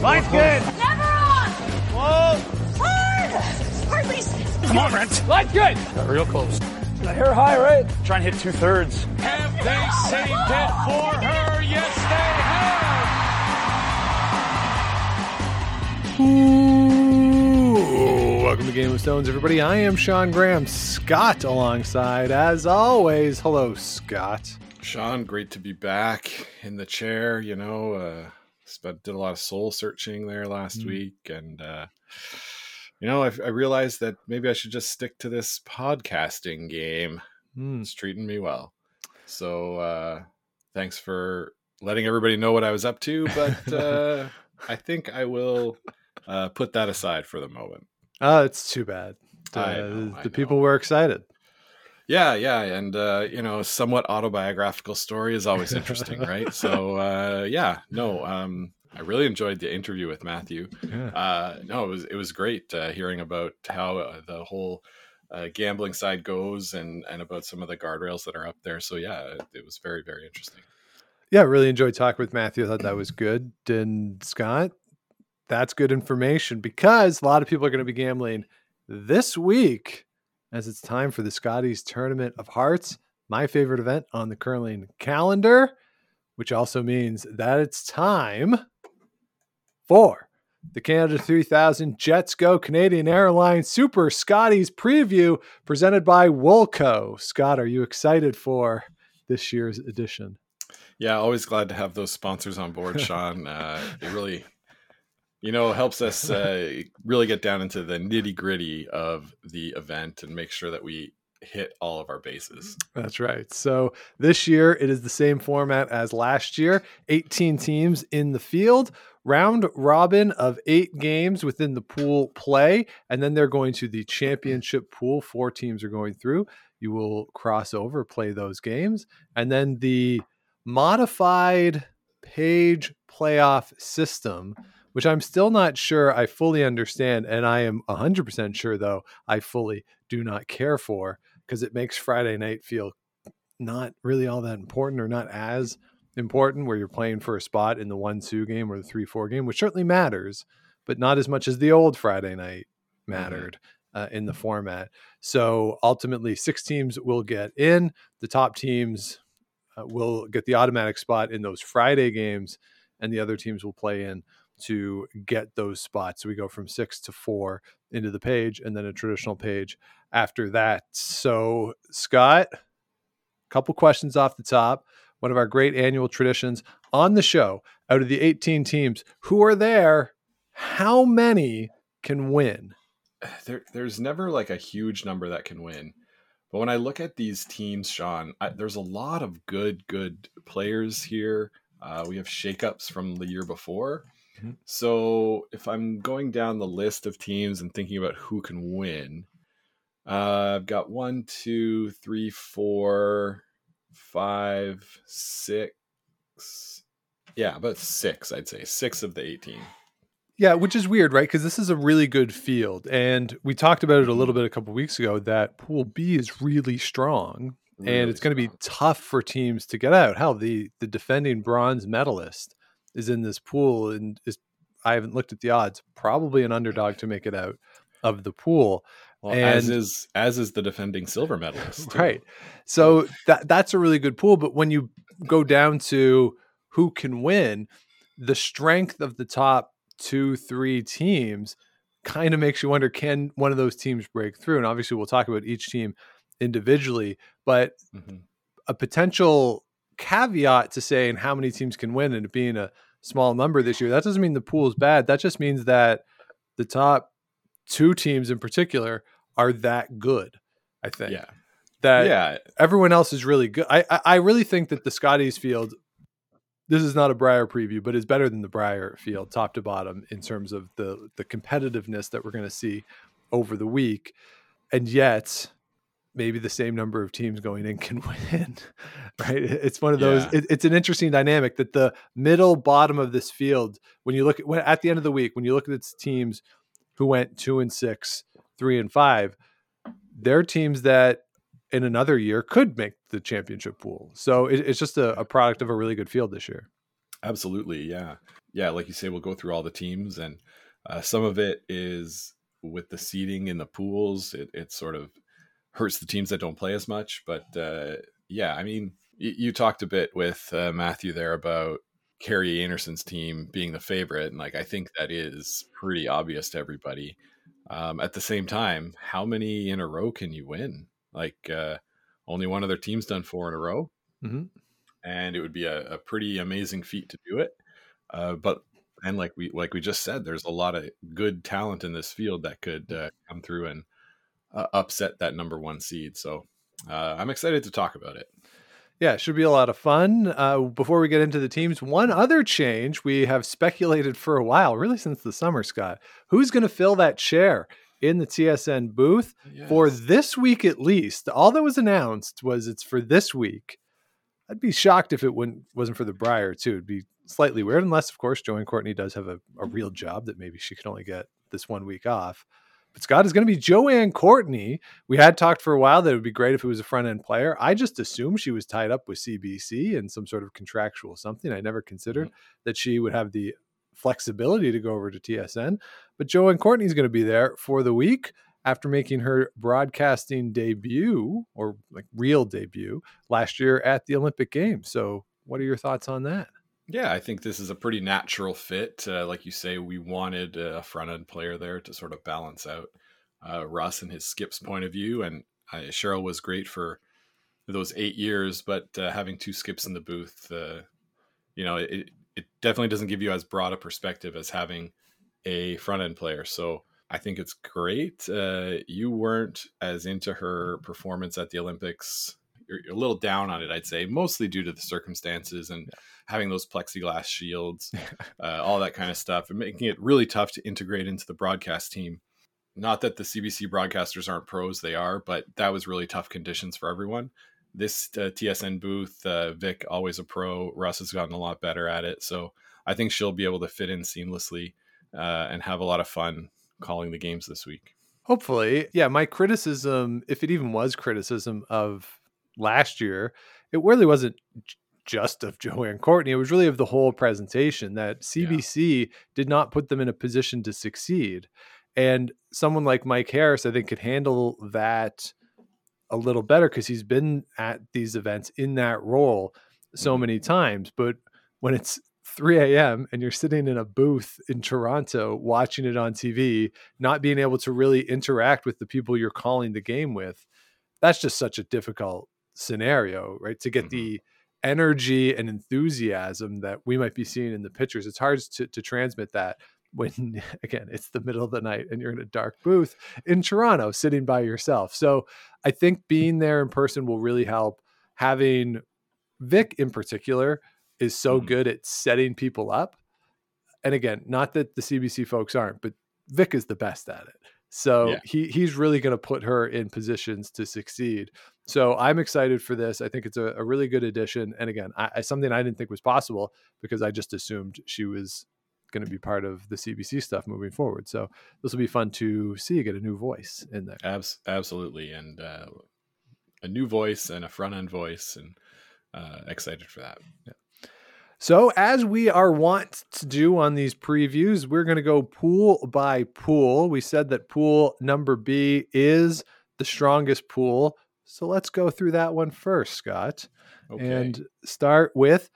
Line's good. Never on! Whoa. Hard! Hard, please. Come on, Brent. Line's good. Got real close. The hair high, right? Try and hit two thirds. Have they saved it for her? Yes, they have. Ooh, welcome to Game of Stones, everybody. I am Sean Graham. Scott alongside, as always. Hello, Scott. Sean, great to be back in the chair. You know, uh, spent, did a lot of soul searching there last Mm. week, and uh, you know, I, I realized that maybe I should just stick to this podcasting game. Hmm. It's treating me well. So, uh, thanks for letting everybody know what I was up to. But uh, I think I will uh, put that aside for the moment. Oh, it's too bad. Uh, know, the people were excited. Yeah, yeah, and uh, you know, somewhat autobiographical story is always interesting, right? So, uh, yeah, no, um, I really enjoyed the interview with Matthew. Yeah. Uh, no, it was it was great uh, hearing about how uh, the whole uh, gambling side goes and and about some of the guardrails that are up there. So, yeah, it, it was very very interesting. Yeah, really enjoyed talking with Matthew. I thought that was good. And Scott, that's good information because a lot of people are going to be gambling this week as it's time for the Scotties Tournament of Hearts, my favorite event on the curling calendar, which also means that it's time for the Canada 3000 Jets Go Canadian Airlines Super Scotties preview presented by Woolco. Scott, are you excited for this year's edition? Yeah, always glad to have those sponsors on board, Sean. Uh, it really, you know, helps us uh, really get down into the nitty gritty of the event and make sure that we hit all of our bases. That's right. So this year it is the same format as last year 18 teams in the field, round robin of eight games within the pool play. And then they're going to the championship pool. Four teams are going through. You will cross over, play those games. And then the modified page playoff system. Which I'm still not sure I fully understand. And I am 100% sure, though, I fully do not care for because it makes Friday night feel not really all that important or not as important where you're playing for a spot in the 1-2 game or the 3-4 game, which certainly matters, but not as much as the old Friday night mattered uh, in the format. So ultimately, six teams will get in. The top teams uh, will get the automatic spot in those Friday games, and the other teams will play in to get those spots. We go from six to four into the page and then a traditional page after that. So, Scott, a couple questions off the top. One of our great annual traditions on the show out of the 18 teams who are there, how many can win? There, there's never like a huge number that can win. But when I look at these teams, Sean, I, there's a lot of good, good players here. Uh, we have shakeups from the year before. Mhm. So if I'm going down the list of teams and thinking about who can win, uh, I've got one, two, three, four, five, six. Yeah, about six, I'd say. Six of the 18. Yeah, which is weird, right? Because this is a really good field. And we talked about it a little bit a couple weeks ago that Pool B is really strong. and it's going to be tough for teams to get out. Hell, the the defending bronze medalist is in this pool and is I haven't looked at the odds, probably an underdog to make it out of the pool. Well, as is as is the defending silver medalist. too. Right. So that that's a really good pool. But when you go down to who can win, the strength of the top two, three teams kind of makes you wonder can one of those teams break through? And obviously, we'll talk about each team individually, but Mhm. a potential caveat to saying how many teams can win and it being a small number this year, that doesn't mean the pool is bad. That just means that the top two teams in particular are that good, I think. Yeah. That yeah. everyone else is really good. I, I I really think that the Scotties field, this is not a Brier preview, but is better than the Brier field, top to bottom, in terms of the the competitiveness that we're going to see over the week. And yet, maybe the same number of teams going in can win. right? It's one of those. Yeah. It, it's an interesting dynamic that the middle bottom of this field, when you look at when, at the end of the week, when you look at its teams who went two and six, three and five, they're teams that in another year could make the championship pool. So it, it's just a, a product of a really good field this year. Absolutely, yeah, yeah. Like you say, we'll go through all the teams, and uh, some of it is with the seating in the pools. It, it sort of hurts the teams that don't play as much. But uh, yeah, I mean, you, you talked a bit with uh, Matthew there about Kerri Einarson's team being the favorite, and like I think that is pretty obvious to everybody. Um, at the same time, how many in a row can you win? Like uh, only one of their teams done four in a row, hmm and it would be a, a pretty amazing feat to do it. Uh, but and like we like we just said, there's a lot of good talent in this field that could uh, come through and uh, upset that number one seed. So uh, I'm excited to talk about it. Yeah, it should be a lot of fun. Uh, before we get into the teams, one other change we have speculated for a while, really since the summer, Scott. Who's going to fill that chair in the TSN booth for this week at least? All that was announced was it's for this week. I'd be shocked if it wouldn't, wasn't for the Brier, too. It'd be slightly weird, unless, of course, Joanne Courtney does have a, a real job that maybe she could only get this one week off. But Scott is going to be Joanne Courtney. We had talked for a while that it would be great if it was a front end player. I just assumed she was tied up with CBC and some sort of contractual something. I never considered mm-hmm. that she would have the flexibility to go over to TSN. But Joanne Courtney is going to be there for the week after making her broadcasting debut or like real debut last year at the Olympic Games. So, what are your thoughts on that? Yeah, I think this is a pretty natural fit. Uh, like you say, we wanted a front end player there to sort of balance out uh, Russ and his skips point of view. And uh, Cheryl was great for those eight years, but uh, having two skips in the booth, uh, you know, it, it definitely doesn't give you as broad a perspective as having a front end player. So I think it's great. You weren't as into her performance at the Olympics. You're, you're a little down on it, I'd say, mostly due to the circumstances and having those plexiglass shields, uh, all that kind of stuff, and making it really tough to integrate into the broadcast team. Not that the CBC broadcasters aren't pros, they are, but that was really tough conditions for everyone. This uh, TSN booth, uh, Vic, always a pro. Russ has gotten a lot better at it. So I think she'll be able to fit in seamlessly uh, and have a lot of fun calling the games this week. Hopefully, yeah. My criticism, if it even was criticism of last year, it really wasn't just of Joanne Courtney. It was really of the whole presentation that CBC did not put them in a position to succeed. And someone like Mike Harris, I think, could handle that a little better because he's been at these events in that role so Mhm. many times. But when it's 3 a.m. and you're sitting in a booth in Toronto watching it on TV, not being able to really interact with the people you're calling the game with, that's just such a difficult scenario, right? To get Mhm. the energy and enthusiasm that we might be seeing in the pictures, it's hard to, to transmit that when, again, it's the middle of the night and you're in a dark booth in Toronto sitting by yourself. So I think being there in person will really help. Having Vic in particular is so Mhm. good at setting people up. And again, not that the CBC folks aren't, but Vic is the best at it. So Yeah. he he's really going to put her in positions to succeed. So I'm excited for this. I think it's a, a really good addition. And again, I, I, something I didn't think was possible because I just assumed she was going to be part of the CBC stuff moving forward. So this will be fun to see get a new voice in there. Abs- absolutely. And uh, a new voice and a front end voice, and uh, excited for that. So, as we are wont to do on these previews, we're going to go pool by pool. We said that pool number B is the strongest pool. So, let's go through that one first, Scott, Okay. and start with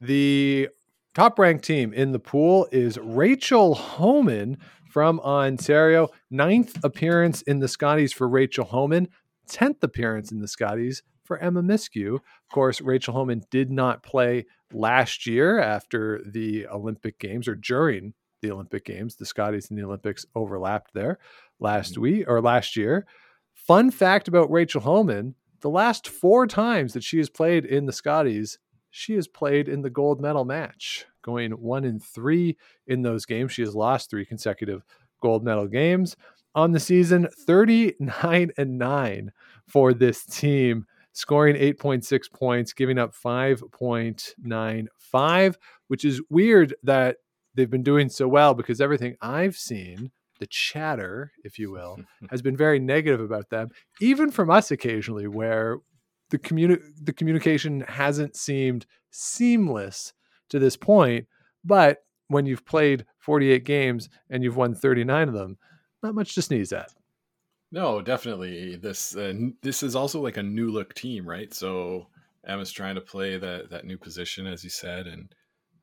the top ranked team in the pool is Rachel Homan from Ontario. Ninth appearance in the Scotties for Rachel Homan, 10th appearance in the Scotties for Emma Miskew. Of course, Rachel Homan did not play last year after the Olympic Games or during the Olympic Games. The Scotties and the Olympics overlapped there last mm-hmm. week or last year. Fun fact about Rachel Homan the last four times that she has played in the Scotties, she has played in the gold medal match, going one in three in those games. She has lost three consecutive gold medal games on the season, 39 and 9 for this team scoring 8.6 points, giving up 5.95, which is weird that they've been doing so well because everything I've seen, the chatter, if you will, has been very negative about them, even from us occasionally, where the communi- the communication hasn't seemed seamless to this point. But when you've played 48 games and you've won 39 of them, not much to sneeze at. No, definitely. This uh, this is also like a new look team, right? So Emma's trying to play that that new position, as you said, and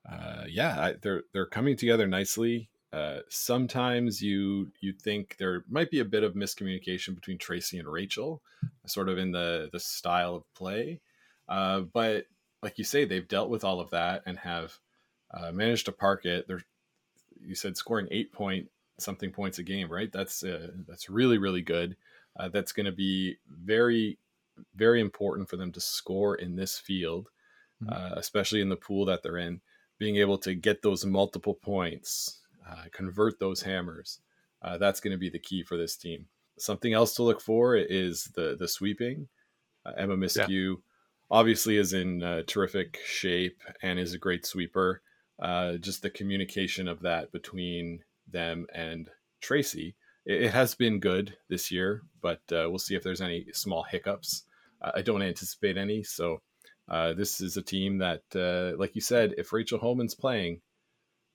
uh, yeah, I, they're they're coming together nicely. Uh, sometimes you you think there might be a bit of miscommunication between Tracy and Rachel, sort of in the the style of play, uh, but like you say, they've dealt with all of that and have uh, managed to park it. They're you said scoring eight point something points a game, right? That's uh, that's really really good. Uh, that's going to be very very important for them to score in this field, Mhm. uh, especially in the pool that they're in. Being able to get those multiple points, uh, convert those hammers, uh, that's going to be the key for this team. Something else to look for is the the sweeping. Uh, Emma Miskew obviously is in uh, terrific shape and is a great sweeper. Uh, just the communication of that between them and Tracy. It, it has been good this year, but uh, we'll see if there's any small hiccups. I don't anticipate any. So uh, this is a team that, uh, like you said, if Rachel Homan's playing,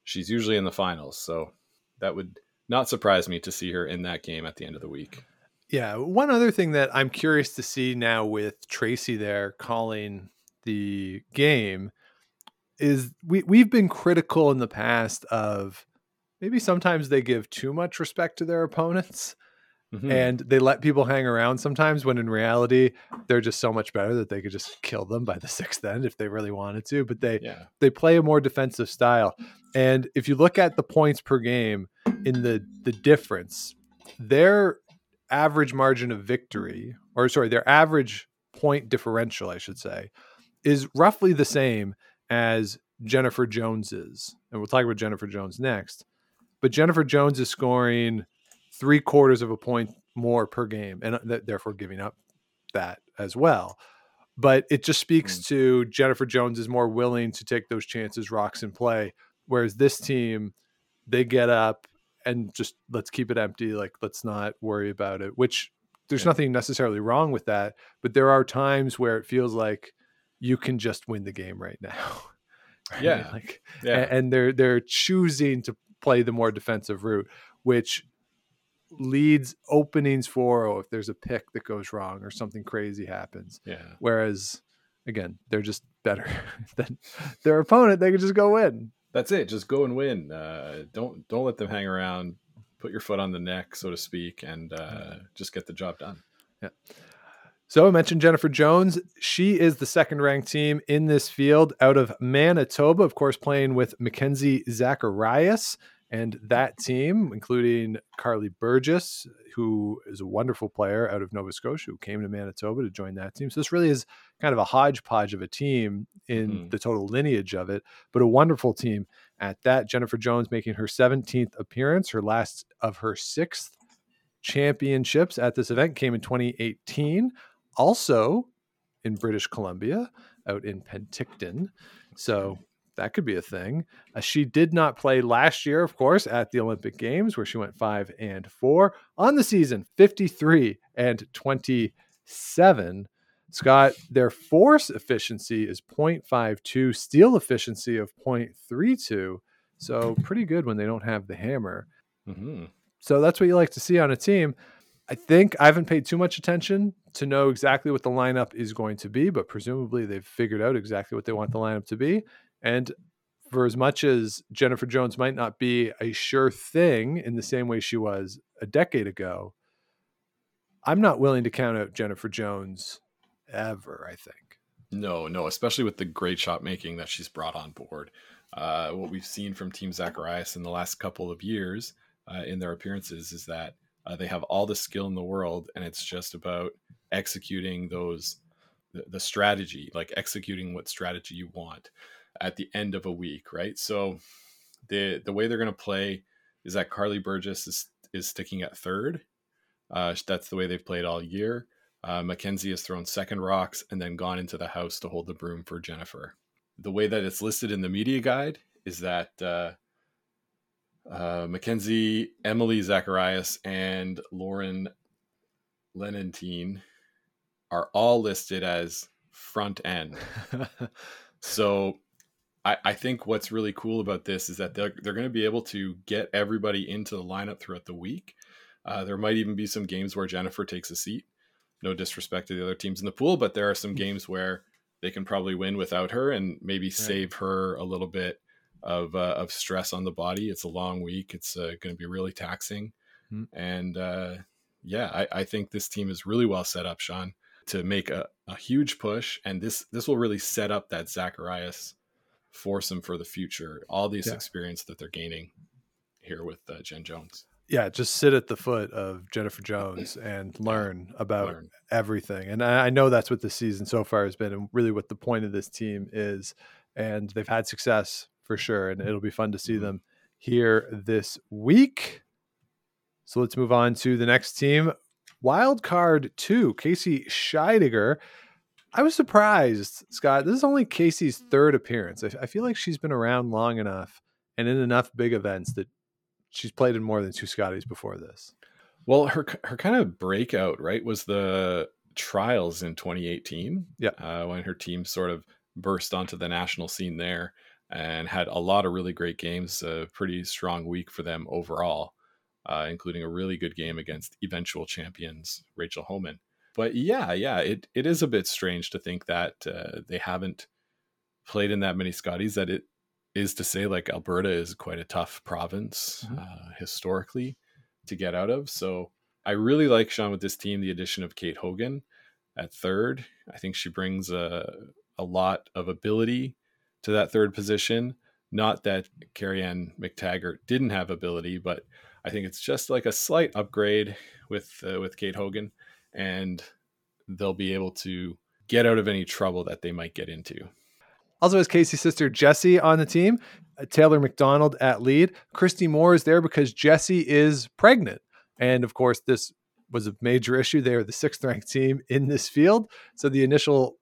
she's usually in the finals. So that would not surprise me to see her in that game at the end of the week. Yeah. One other thing that I'm curious to see now with Tracy there calling the game is we we've been critical in the past of maybe sometimes they give too much respect to their opponents Mhm. and they let people hang around sometimes when in reality they're just so much better that they could just kill them by the sixth end if they really wanted to but they yeah. they play a more defensive style and if you look at the points per game in the the difference their average margin of victory or sorry their average point differential i should say is roughly the same as jennifer jones's and we'll talk about jennifer jones next but jennifer jones is scoring three quarters of a point more per game and uh, th- therefore giving up that as well but it just speaks mm. to Jennifer Jones is more willing to take those chances, rocks and play. Whereas this team, they get up and just let's keep it empty. Like let's not worry about it. Which there's Yeah. nothing necessarily wrong with that, but there are times where it feels like you can just win the game right now. Right? Yeah. like Yeah. and they're they're choosing to play the more defensive route, which leads openings for oh, if there's a pick that goes wrong or something crazy happens. yeah. Whereas again, they're just better than their opponent. They can just go win. that's it. Just go and win. Uh, don't don't let them hang around. Put your foot on the neck, so to speak, and uh, just get the job done. Yeah. So I mentioned Jennifer Jones. She is the second ranked team in this field out of Manitoba, of course, playing with Mackenzie Zacharias. And that team, including Karlee Burgess, who is a wonderful player out of Nova Scotia, who came to Manitoba to join that team. So this really is kind of a hodgepodge of a team in Mhm. the total lineage of it, but a wonderful team at that. Jennifer Jones making her 17th appearance, her last of her sixth championships at this event came in 2018 also in British Columbia, out in Penticton. So that could be a thing. Uh, she did not play last year, of course, at the Olympic Games, where she went five and four on the season, 53 and 27. Scott, their force efficiency is 0.52, steel efficiency of 0.32. So pretty good when they don't have the hammer. hmm So that's what you like to see on a team. I think I haven't paid too much attention to know exactly what the lineup is going to be, but presumably they've figured out exactly what they want the lineup to be. And for as much as Jennifer Jones might not be a sure thing in the same way she was a decade ago, I'm not willing to count out Jennifer Jones ever, I think. No, no, especially with the great shot making that she's brought on board. Uh, what we've seen from Team Zacharias in the last couple of years uh, in their appearances is that uh, they have all the skill in the world, and it's just about executing those the, the strategy, like executing what strategy you want at the end of a week, right? So the the way they're going to play is that Karlee Burgess is is sticking at third. Uh, that's the way they've played all year. Uh, Mackenzie has thrown second rocks and then gone into the house to hold the broom for Jennifer. The way that it's listed in the media guide is that uh, uh, Mackenzie, Emily Zacharias, and Lauren Lenentine are all listed as front end. So I, I think what's really cool about this is that they're, they're going to be able to get everybody into the lineup throughout the week. Uh, there might even be some games where Jennifer takes a seat. No disrespect to the other teams in the pool, but there are some games where they can probably win without her and maybe save her a little bit of uh, of stress on the body. It's a long week. It's uh, going to be really taxing, Hmm. and uh, yeah, I, I think this team is really well set up, Sean, to make a, a huge push, and this this will really set up that Zacharias foursome for the future. All this Yeah. experience that they're gaining here with uh, Jen Jones. Yeah, just sit at the foot of Jennifer Jones and learn about Learn. everything. And I, I know that's what the season so far has been, and really what the point of this team is. And they've had success for sure, and it'll be fun to see Mhm. them here this week. So let's move on to the next team. Wild card two, Casey Scheidegger. I was surprised, Scott. This is only Casey's third appearance. I, I feel like she's been around long enough and in enough big events that she's played in more than two Scotties before this. Well, her her kind of breakout, right, was the trials in 2018. Yeah. uh, when her team sort of burst onto the national scene there and had a lot of really great games. A pretty strong week for them overall, uh, including a really good game against eventual champions Rachel Homan. But yeah, yeah, it it is a bit strange to think that uh, they haven't played in that many Scotties. That it is to say, like Alberta is quite a tough province Mhm. uh, historically to get out of. So I really like Sean with this team. The addition of Kate Hogan at third, I think she brings a a lot of ability to that third position. Not that Cary-Anne McTaggart didn't have ability, but I think it's just like a slight upgrade with uh, with Kate Hogan, and they'll be able to get out of any trouble that they might get into. Also has Casey's sister Jessie on the team. uh, Taylor McDonald at lead. Kristie Moore is there because Jessie is pregnant. And of course, this was a major issue. They are the sixth ranked team in this field. So the initial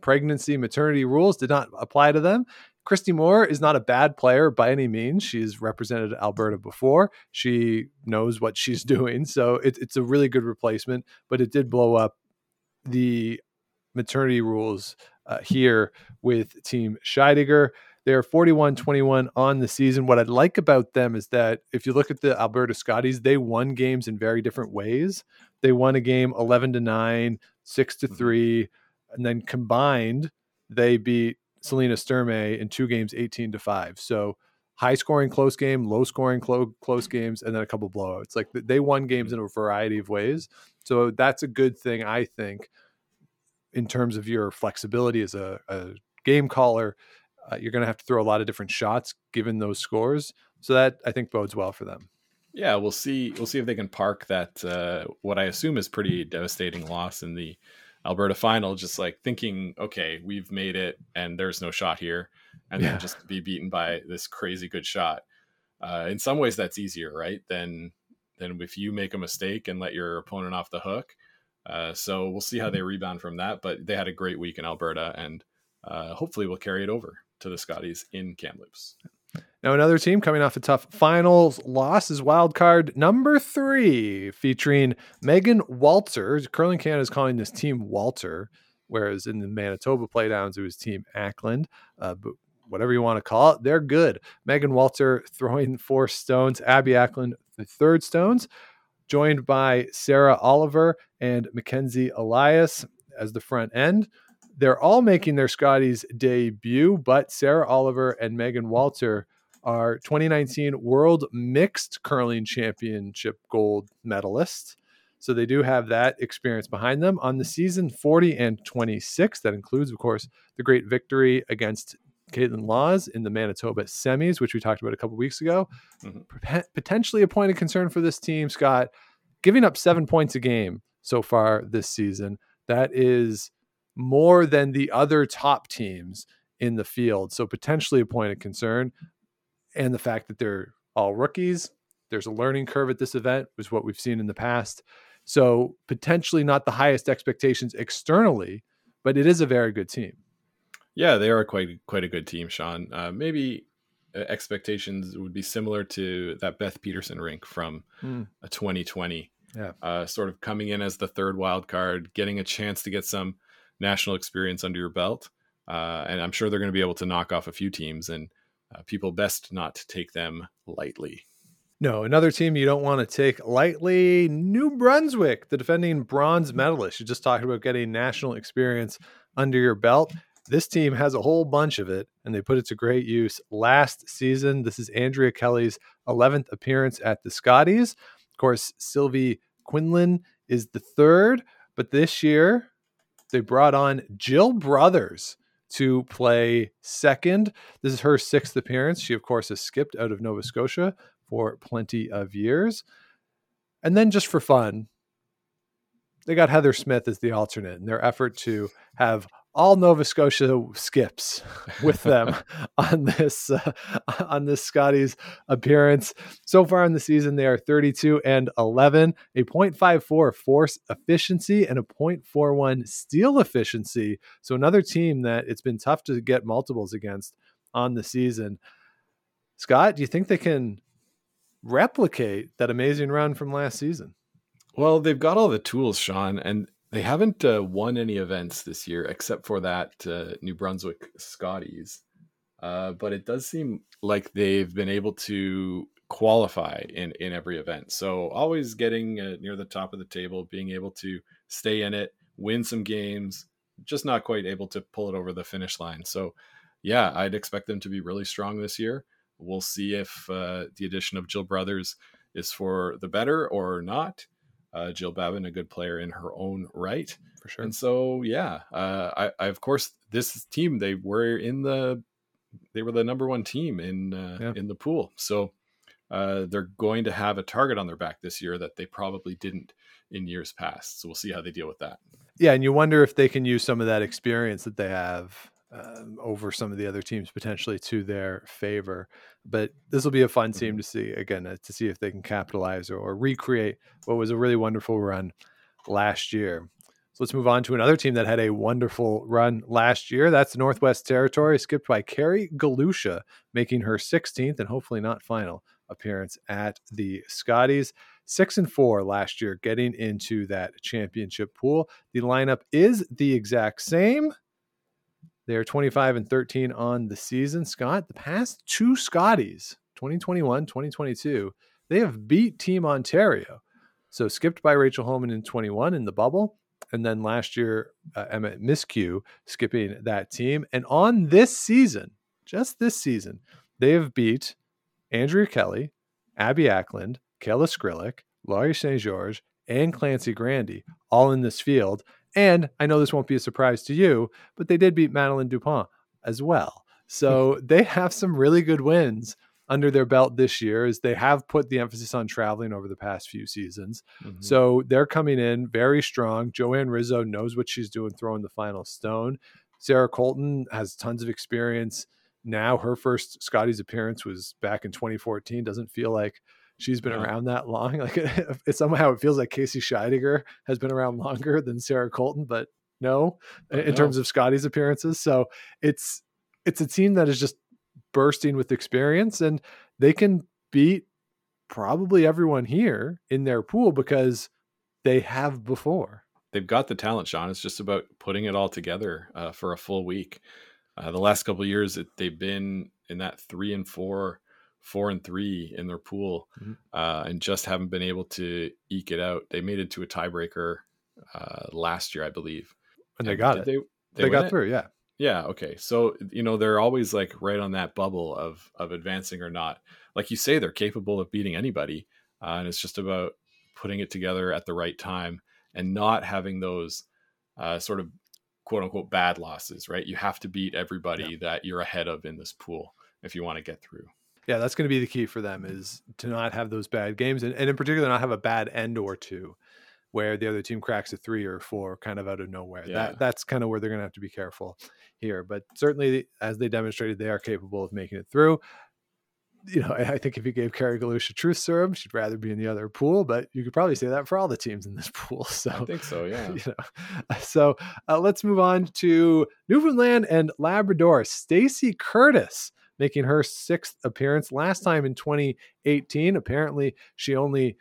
pregnancy maternity rules did not apply to them. Kristie Moore is not a bad player by any means. She's represented Alberta before. She knows what she's doing. So it, it's a really good replacement, but it did blow up the maternity rules uh, here with Team Scheidegger. They're 41 21 on the season. What I'd like about them is that if you look at the Alberta Scotties, they won games in very different ways. They won a game 11 to 9, 6 to 3, and then combined, they beat Selena Sturmay in two games 18 to 5. So high scoring close game, low scoring clo- close games, and then a couple blowouts. Like they won games in a variety of ways. So that's a good thing, I think, in terms of your flexibility as a, a game caller. Uh, you're going to have to throw a lot of different shots given those scores. So that I think bodes well for them. Yeah, we'll see. We'll see if they can park that uh, what I assume is pretty devastating loss in the Alberta final. Just like thinking, okay, we've made it, and there's no shot here, and Yeah. then just be beaten by this crazy good shot. Uh, in some ways, that's easier, right? Than than if you make a mistake and let your opponent off the hook. Uh, so we'll see how they rebound from that. But they had a great week in Alberta, and uh, hopefully we'll carry it over to the Scotties in Kamloops. Now, another team coming off a tough finals loss is wild card number three, featuring Megan Walter. Curling Canada is calling this team Walter, whereas in the Manitoba playdowns, it was Team Ackland. Uh, but whatever you want to call it, they're good. Megan Walter throwing four stones, Abby Ackland, the third stones, joined by Sarah Oliver and Mackenzie Elias as the front end. They're all making their Scotties debut, but Sarah Oliver and Megan Walter are 2019 World Mixed Curling Championship gold medalists. So they do have that experience behind them. On the season 40 and 26, that includes, of course, the great victory against Kaitlyn Lawes in the Manitoba semis, which we talked about a couple weeks ago. Mhm. Potentially a point of concern for this team, Scott, giving up seven points a game so far this season. That is more than the other top teams in the field. So potentially a point of concern. And the fact that they're all rookies, there's a learning curve at this event, was what we've seen in the past. So potentially not the highest expectations externally, but it is a very good team. Yeah, they are quite quite a good team, Sean. Uh, maybe uh, expectations would be similar to that Beth Peterson rink from a 2020. Yeah. uh, sort of coming in as the third wild card, getting a chance to get some national experience under your belt. uh, and I'm sure they're going to be able to knock off a few teams, and uh, people best not take them lightly. No, another team you don't want to take lightly New Brunswick, the defending bronze medalist. You just talked about getting national experience under your belt. This team has a whole bunch of it, and they put it to great use last season. This is Andrea Kelly's 11th appearance at the Scotties. Of course, Sylvie Quillian is the third, but this year they brought on Jill Brothers to play second. This is her sixth appearance. She, of course, has skipped out of Nova Scotia for plenty of years. And then, just for fun, they got Heather Smith as the alternate in their effort to have all Nova Scotia skips with them on this uh, on this Scotties appearance. So far in the season, they are 32 and 11, a 0.54 force efficiency and a 0.41 steal efficiency. So another team that it's been tough to get multiples against on the season. Scott, do you think they can replicate that amazing run from last season? Well, they've got all the tools, Sean, and they haven't uh, won any events this year except for that uh, New Brunswick Scotties. Uh, but it does seem like they've been able to qualify in, in every event. So always getting uh, near the top of the table, being able to stay in it, win some games, just not quite able to pull it over the finish line. So, yeah, I'd expect them to be really strong this year. We'll see if uh, the addition of Jill Brothers is for the better or not uh, Jill Babin, a good player in her own right, for sure. And so, yeah, uh, I, I, of course this team they were in the they were the number one team in uh, yeah. in the pool, so uh, they're going to have a target on their back this year that they probably didn't in years past. So we'll see how they deal with that. Yeah, and you wonder if they can use some of that experience that they have um, over some of the other teams potentially to their favor. But this will be a fun team mm-hmm. to see again uh, to see if they can capitalize or, or, recreate what was a really wonderful run last year. So let's move on to another team that had a wonderful run last year. That's the Northwest Territory, skipped by Kerry Galusha, making her 16th and hopefully not final appearance at the Scotties. Six and four last year, getting into that championship pool. The lineup is the exact same. They're 25 and 13 on the season. Scott, the past two Scotties, 2021, 2022, they have beat Team Ontario. So skipped by Rachel Homan in 21 in the bubble. And then last year, uh, Emma Miskew skipping that team. And on this season, just this season, they have beat Andrea Kelly, Abby Ackland, Kayla Skrlik, Laurie St-Georges, and Clancy Grandy all in this field. And I know this won't be a surprise to you, but they did beat Madeleine Dupont as well. So they have some really good wins under their belt this year as they have put the emphasis on traveling over the past few seasons. Mm-hmm. So they're coming in very strong. Jo-Ann Rizzo knows what she's doing throwing the final stone. Sarah Koltun has tons of experience now. Her first Scotties appearance was back in 2014. Doesn't feel like she's been yeah. around that long. Like it, it, somehow it feels like Casey Scheidegger has been around longer than Sarah Koltun, but no, in terms of Scotty's appearances. So it's it's a team that is just bursting with experience, and they can beat probably everyone here in their pool because they have before. They've got the talent, Sean. It's just about putting it all together uh, for a full week. Uh, the last couple years, it, they've been in that three and four four and three in their pool mm-hmm. uh, and just haven't been able to eke it out. They made it to a tiebreaker uh, last year, I believe. And they got it. They, they, they got it? through, yeah. Yeah. Okay. So you know they're always like right on that bubble of of advancing or not. Like you say, they're capable of beating anybody, uh, and it's just about putting it together at the right time and not having those uh, sort of quote unquote bad losses. Right. You have to beat everybody yeah. that you're ahead of in this pool if you want to get through yeah, that's going to be the key for them is to not have those bad games, and, and in particular, not have a bad end or two, where the other team cracks a three or four kind of out of nowhere. Yeah. That that's kind of where they're going to have to be careful here. But certainly, as they demonstrated, they are capable of making it through. You know, I think if you gave Kerry Galusha truth serum, she'd rather be in the other pool. But you could probably say that for all the teams in this pool. So I think so, yeah. You know, so uh, let's move on to Newfoundland and Labrador. Stacie Curtis making her sixth appearance. Last time in 2018, apparently she only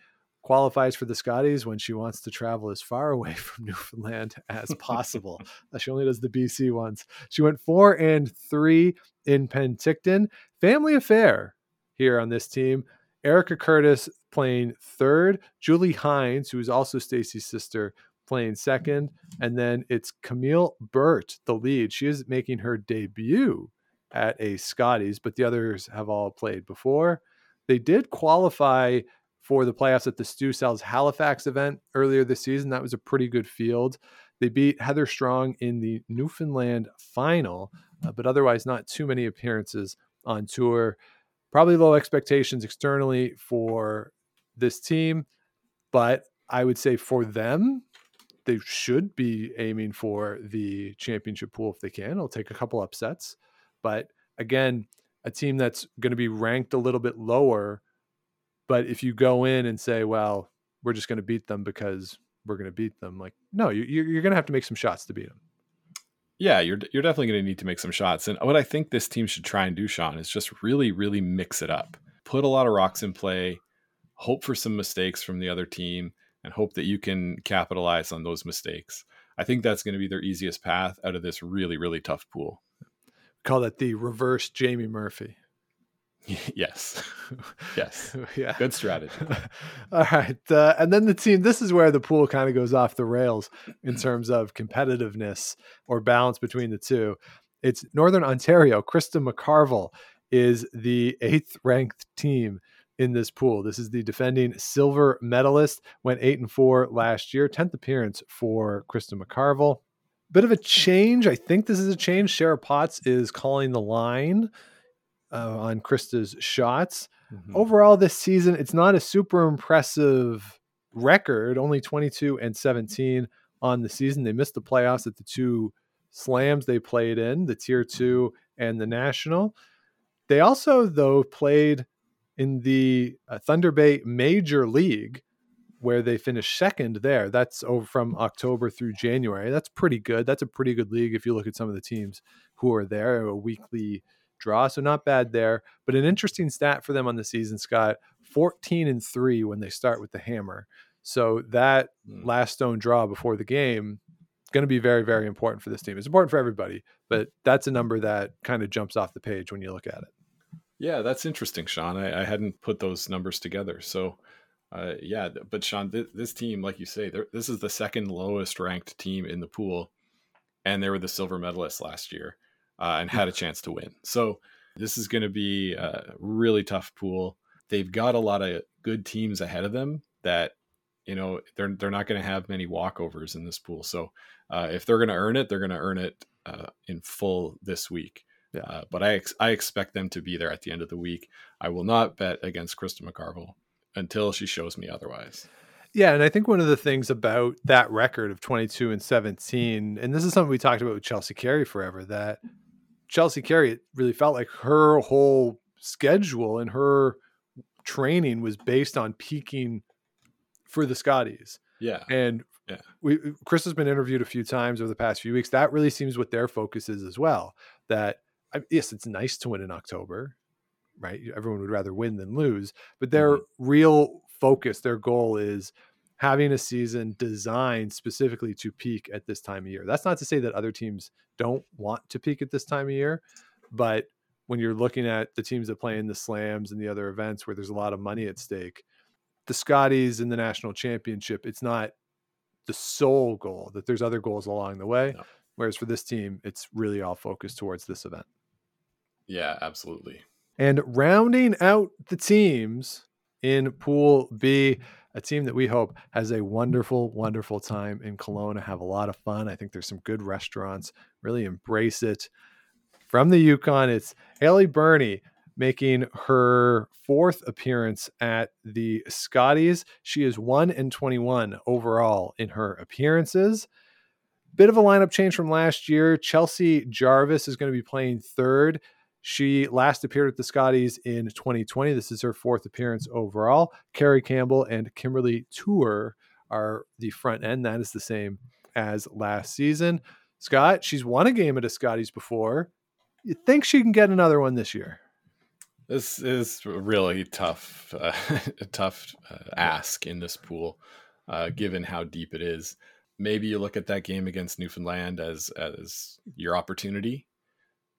qualifies for the Scotties when she wants to travel as far away from Newfoundland as possible. Uh, she only does the BC ones. She went four and three in Penticton. Family affair here on this team. Erica Curtis playing third, Julie Hynes, who is also Stacie's sister, playing second, and then it's Camille Burt, the lead. She is making her debut at a Scotties, but the others have all played before. They did qualify for the playoffs at the Stu Sells Halifax event earlier this season. That was a pretty good field. They beat Heather Strong in the Newfoundland final, uh, but otherwise not too many appearances on tour. Probably low expectations externally for this team, but I would say for them, they should be aiming for the championship pool if they can. It'll take a couple upsets, but again, a team that's going to be ranked a little bit lower. But if you go in and say, well, we're just going to beat them because we're going to beat them, like, no, you, you're going to have to make some shots to beat them. Yeah, you're you're definitely going to need to make some shots. And what I think this team should try and do, Sean, is just really, really mix it up. Put a lot of rocks in play, hope for some mistakes from the other team, and hope that you can capitalize on those mistakes. I think that's going to be their easiest path out of this really, really tough pool. Call that the reverse Jamie Murphy. yes. yes. yeah. Good strategy. All right. Uh, and then the team, this is where the pool kind of goes off the rails in terms of competitiveness or balance between the two. It's Northern Ontario. Krista McCarville is the eighth ranked team in this pool. This is the defending silver medalist, went eight and four last year, 10th appearance for Krista McCarville. Bit of a change. I think this is a change. Sarah Potts is calling the line uh, on Krista's shots. Mm-hmm. Overall, this season, it's not a super impressive record, only 22 and 17 on the season. They missed the playoffs at the two slams they played in, the tier two and the national. They also, though, played in the uh, Thunder Bay Major League, where they finished second there. That's over from October through January. That's pretty good. That's a pretty good league if you look at some of the teams who are there, a weekly draw. So not bad there. But an interesting stat for them on the season, Scott 14 and three when they start with the hammer. So that mm. last stone draw before the game going to be very, very important for this team. It's important for everybody, but that's a number that kind of jumps off the page when you look at it. Yeah, that's interesting, Sean. I, I hadn't put those numbers together. So, uh, yeah, but Sean, th- this team, like you say, this is the second lowest ranked team in the pool, and they were the silver medalists last year uh, and had a chance to win. So, this is going to be a really tough pool. They've got a lot of good teams ahead of them that you know they're they're not going to have many walkovers in this pool. So, uh, if they're going to earn it, they're going to earn it uh, in full this week. Yeah. Uh, but I ex- I expect them to be there at the end of the week. I will not bet against Krista McCarville until she shows me otherwise. Yeah, and I think one of the things about that record of 22 and 17, and this is something we talked about with Chelsea Carey forever, that Chelsea Carey really felt like her whole schedule and her training was based on peaking for the Scotties. Yeah. And yeah. We Chris has been interviewed a few times over the past few weeks. That really seems what their focus is as well. That yes, it's nice to win in October, right? Everyone would rather win than lose, but their mm-hmm. real focus, their goal is having a season designed specifically to peak at this time of year. That's not to say that other teams don't want to peak at this time of year, but when you're looking at the teams that play in the slams and the other events where there's a lot of money at stake, the Scotties and the national championship, it's not the sole goal, that there's other goals along the way. No. Whereas for this team, it's really all focused towards this event. Yeah, absolutely. And rounding out the teams in Pool B, a team that we hope has a wonderful, wonderful time in Kelowna, have a lot of fun. I think there's some good restaurants, really embrace it. From the Yukon, it's Hailey Birnie making her fourth appearance at the Scotties. She is 1 and 21 overall in her appearances. Bit of a lineup change from last year. Chelsea Jarvis is going to be playing third. She last appeared at the Scotties in 2020. This is her fourth appearance overall. Kerry Campbell and Kimberly Tuor are the front end. That is the same as last season. Scott, she's won a game at a Scotties before. You think she can get another one this year? This is really tough, uh, a tough uh, ask in this pool, uh, given how deep it is. Maybe you look at that game against Newfoundland as as your opportunity.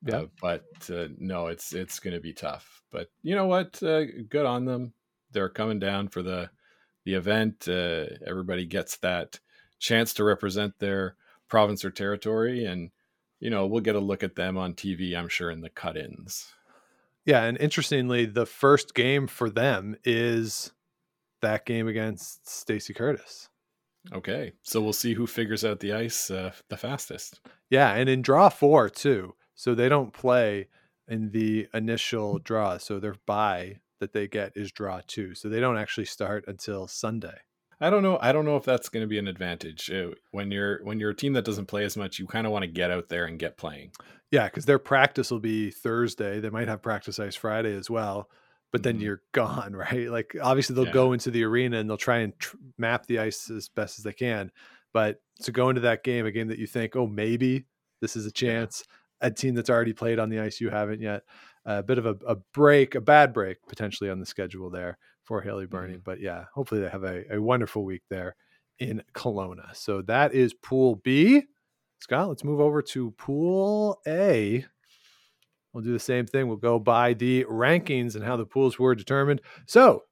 Yeah. Uh, but uh, no, it's it's going to be tough. But you know what? Uh, good on them. They're coming down for the the event. Uh, everybody gets that chance to represent their province or territory, and you know we'll get a look at them on TV. I'm sure in the cut-ins. Yeah, and interestingly, the first game for them is that game against Stacie Curtis. Okay, so we'll see who figures out the ice uh, the fastest. Yeah, and in draw four too. So they don't play in the initial draw. So their bye that they get is draw two. So they don't actually start until Sunday. I don't know. I don't know if that's going to be an advantage uh, when you're when you're a team that doesn't play as much. You kind of want to get out there and get playing. Yeah, because their practice will be Thursday. They might have practice ice Friday as well, but then Mhm. you're gone, right? Like obviously they'll Yeah. go into the arena and they'll try and tr- map the ice as best as they can. But to go into that game, a game that you think, oh, maybe this is a chance, a team that's already played on the ice you haven't yet, uh, a bit of a, a break, a bad break potentially on the schedule there for Hailey Birnie. Mm-hmm. But yeah, hopefully they have a, a wonderful week there in Kelowna. So that is Pool B. Scott, let's move over to Pool A. We'll do the same thing. We'll go by the rankings and how the pools were determined. So,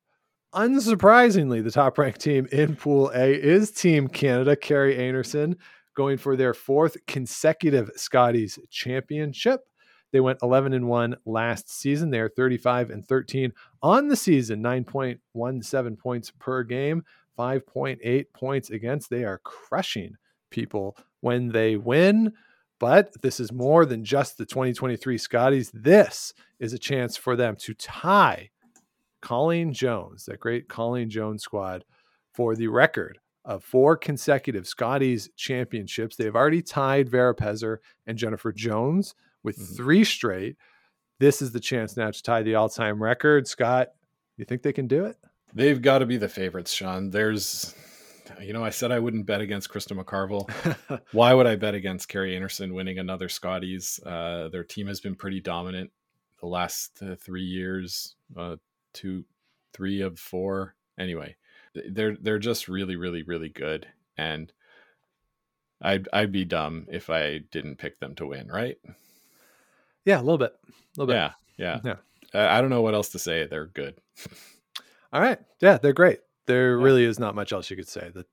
unsurprisingly, the top ranked team in Pool A is Team Canada, Kerri Einarson, going for their fourth consecutive Scotties championship. They went 11 and 1 last season. They are 35 and 13 on the season, 9.17 points per game, 5.8 points against. They are crushing people when they win. But this is more than just the 2023 Scotties. This is a chance for them to tie Colleen Jones, that great Colleen Jones squad, for the record of four consecutive Scotties championships. They've already tied Vera Pezzer and Jennifer Jones with Mhm. three straight. This is the chance now to tie the all time record. Scott, you think they can do it? They've got to be the favorites, Sean. There's, you know, I said I wouldn't bet against Krista McCarville. Why would I bet against Kerri Einarson winning another Scotties? Uh, their team has been pretty dominant the last uh, three years, uh, two, three of four. Anyway, they're they're just really, really, really good, and I'd I'd be dumb if I didn't pick them to win, right? yeah, a little bit. A little bit. Yeah, yeah, Yeah. I I don't know what else to say. They're good. All right. Yeah, they're great. There Yeah. really is not much else you could say. That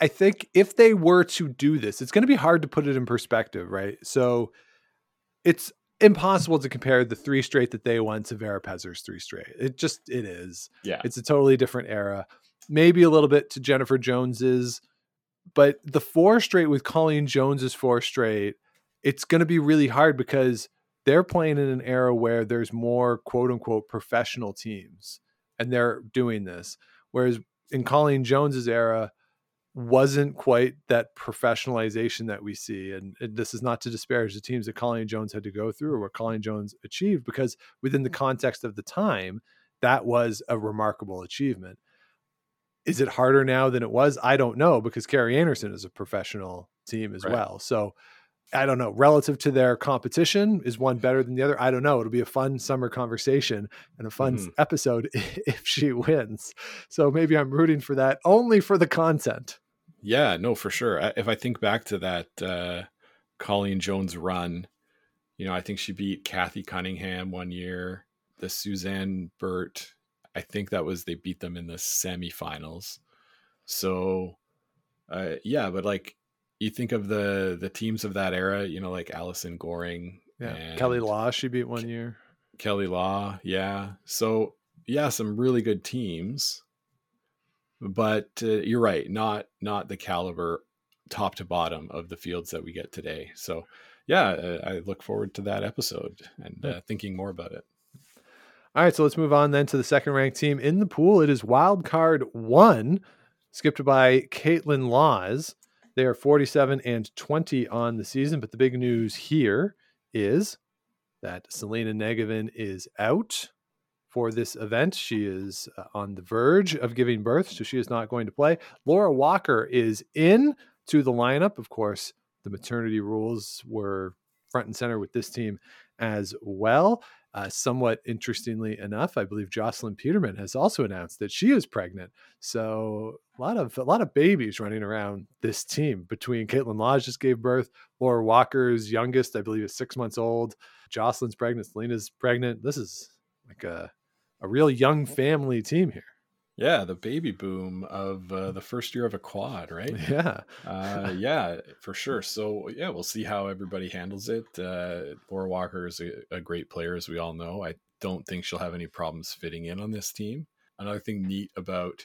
I think if they were to do this, it's going to be hard to put it in perspective, right? So it's impossible to compare the three straight that they won to Vera Pezzer's three straight. It just it is. Yeah, It's a totally different era. Maybe a little bit to Jennifer Jones's, but the four straight with Colleen Jones's four straight, it's going to be really hard because they're playing in an era where there's more quote unquote professional teams and they're doing this. Whereas in Colleen Jones's era, wasn't quite that professionalization that we see. And, this is not to disparage the teams that Colleen Jones had to go through or what Colleen Jones achieved, because within the context of the time, that was a remarkable achievement. Is it harder now than it was? I don't know because Kerri Einarson is a professional team as Right. well. So I don't know. Relative to their competition, is one better than the other? I don't know. It'll be a fun summer conversation and a fun Mhm. episode if she wins. So maybe I'm rooting for that only for the content. Yeah, no, for sure. I- If I think back to that uh, Colleen Jones run, you know, I think she beat Kathy Cunningham one year, the Suzanne Birt. I think that was they beat them in the semifinals. So, uh, yeah, but like you think of the the teams of that era, you know, like Alison Goring, Yeah. and Kelley Law, she beat one year. Kelley Law, yeah. So yeah, some really good teams, but uh, you're right, not not the caliber top to bottom of the fields that we get today. So yeah, uh, I look forward to that episode and uh, thinking more about it. All right, so let's move on then to the second ranked team in the pool. It is wild card one, skipped by Kaitlyn Lawes. They are 47 and 20 on the season, but the big news here is that Selena Njegovan is out for this event. She is uh, on the verge of giving birth, so she is not going to play. Laura Walker is in to the lineup. Of course, the maternity rules were front and center with this team as well. Uh, somewhat interestingly enough, I believe Jocelyn Peterman has also announced that she is pregnant. So a lot of a lot of babies running around this team between Kaitlyn Lawes just gave birth, Laura Walker's youngest, I believe, is six months old. Jocelyn's pregnant, Selena's pregnant. This is like a a real young family team here. Yeah, the baby boom of uh, the first year of a quad, right? Yeah. uh, yeah, for sure. So yeah, we'll see how everybody handles it. Uh, Laura Walker is a, a, great player, as we all know. I don't think she'll have any problems fitting in on this team. Another thing neat about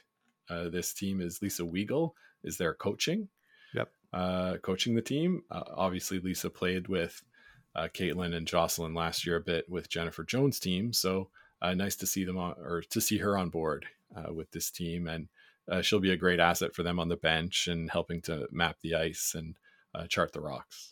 uh, this team is Lisa Weagle is their coaching. Yep. Uh, coaching the team. Uh, obviously, Lisa played with uh, Kaitlyn and Jocelyn last year a bit with Jennifer Jones' team. So nice to see them on, or to see her on board uh, with this team, and uh, she'll be a great asset for them on the bench and helping to map the ice and uh, chart the rocks.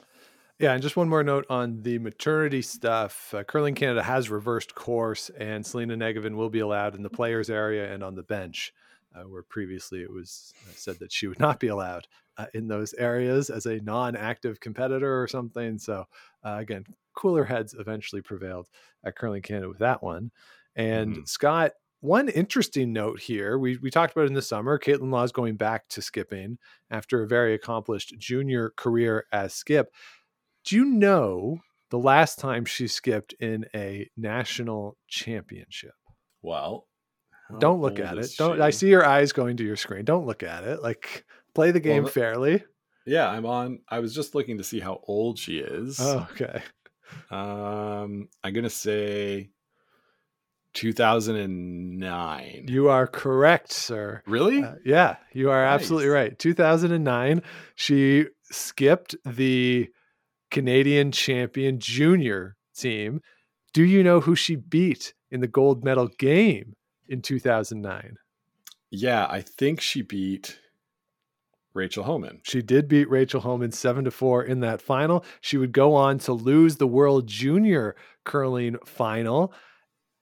Yeah, and just one more note on the maternity stuff. Uh, Curling Canada has reversed course, and Selena Njegovan will be allowed in the players area and on the bench, uh, where previously it was uh, said that she would not be allowed in those areas as a non-active competitor or something. So again, cooler heads eventually prevailed at Curling Canada with that one. And mm-hmm. Scott, one interesting note here we, we talked about in the summer Kaitlyn Lawes going back to skipping after a very accomplished junior career as skip. Do you know the last time she skipped in a national championship? Well don't look at it. Don't she? i see your eyes going to your screen. Don't look at it. Like play the game well, fairly. Yeah i'm on i was just looking to see how old she is. Oh, okay. Um i'm gonna say 2009. You are correct, sir. Really? Uh, yeah, you are nice. absolutely right. 2009, she skipped the Canadian champion junior team. Do you know who she beat in the gold medal game in 2009? Yeah, I think she beat Rachel Homan. She did beat Rachel Homan 7 to 4 in that final. She would go on to lose the World Junior curling final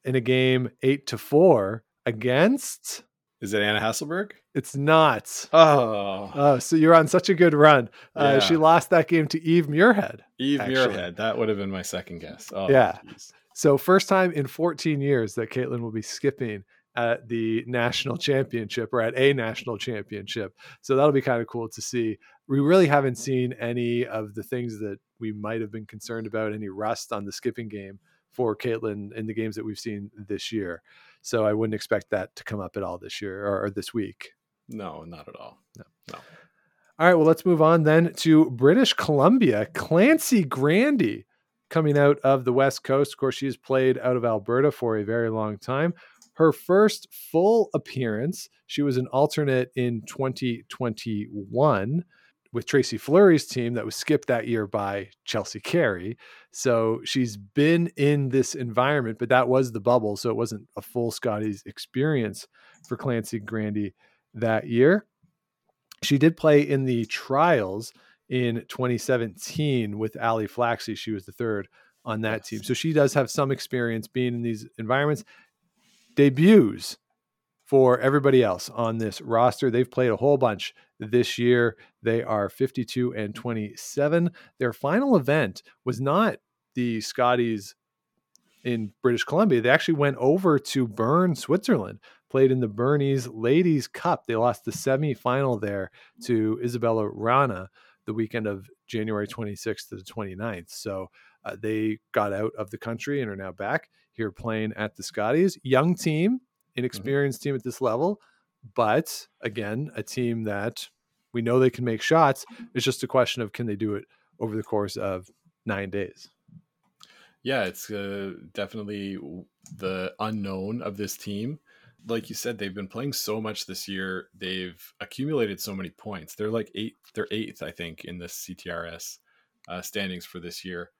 in a game eight to four against. Is it Anna Hasselborg? It's not. Oh. Oh, so you're on such a good run. Yeah. Uh, she lost that game to Eve Muirhead. Eve actually. Muirhead. That would have been my second guess. Oh, yeah. Geez. So first time in 14 years that Kaitlyn will be skipping at the national championship or at a national championship. So that'll be kind of cool to see. We really haven't seen any of the things that we might have been concerned about, any rust on the skipping game for Kaitlyn in the games that we've seen this year. So I wouldn't expect that to come up at all this year or, or this week. No, not at all. No. No. All right, well, let's move on then to British Columbia. Clancy Grandy coming out of the West Coast. Of course, she's played out of Alberta for a very long time. Her first full appearance, she was an alternate in 2021 with Tracy Fleury's team that was skipped that year by Chelsea Carey. So she's been in this environment, but that was the bubble. So it wasn't a full Scotties experience for Clancy Grandy that year. She did play in the trials in 2017 with Ali Flaxey. She was the third on that team. So she does have some experience being in these environments. Debuts for everybody else on this roster. They've played a whole bunch this year. They are 52 and 27. Their final event was not the Scotties in British Columbia. They actually went over to Bern, Switzerland, played in the Bernese Ladies Cup. They lost the semifinal there to Isabella Wranå the weekend of January 26th to the 29th. So uh, they got out of the country and are now back here playing at the Scotties. Young team, Mm-hmm. inexperienced mm-hmm. team at this level, but again, a team that we know they can make shots. It's just a question of can they do it over the course of nine days. Yeah, it's uh, definitely the unknown of this team. Like you said, they've been playing so much this year. They've accumulated so many points. They're like eight. They're eighth, I think, in the CTRS uh, standings for this year.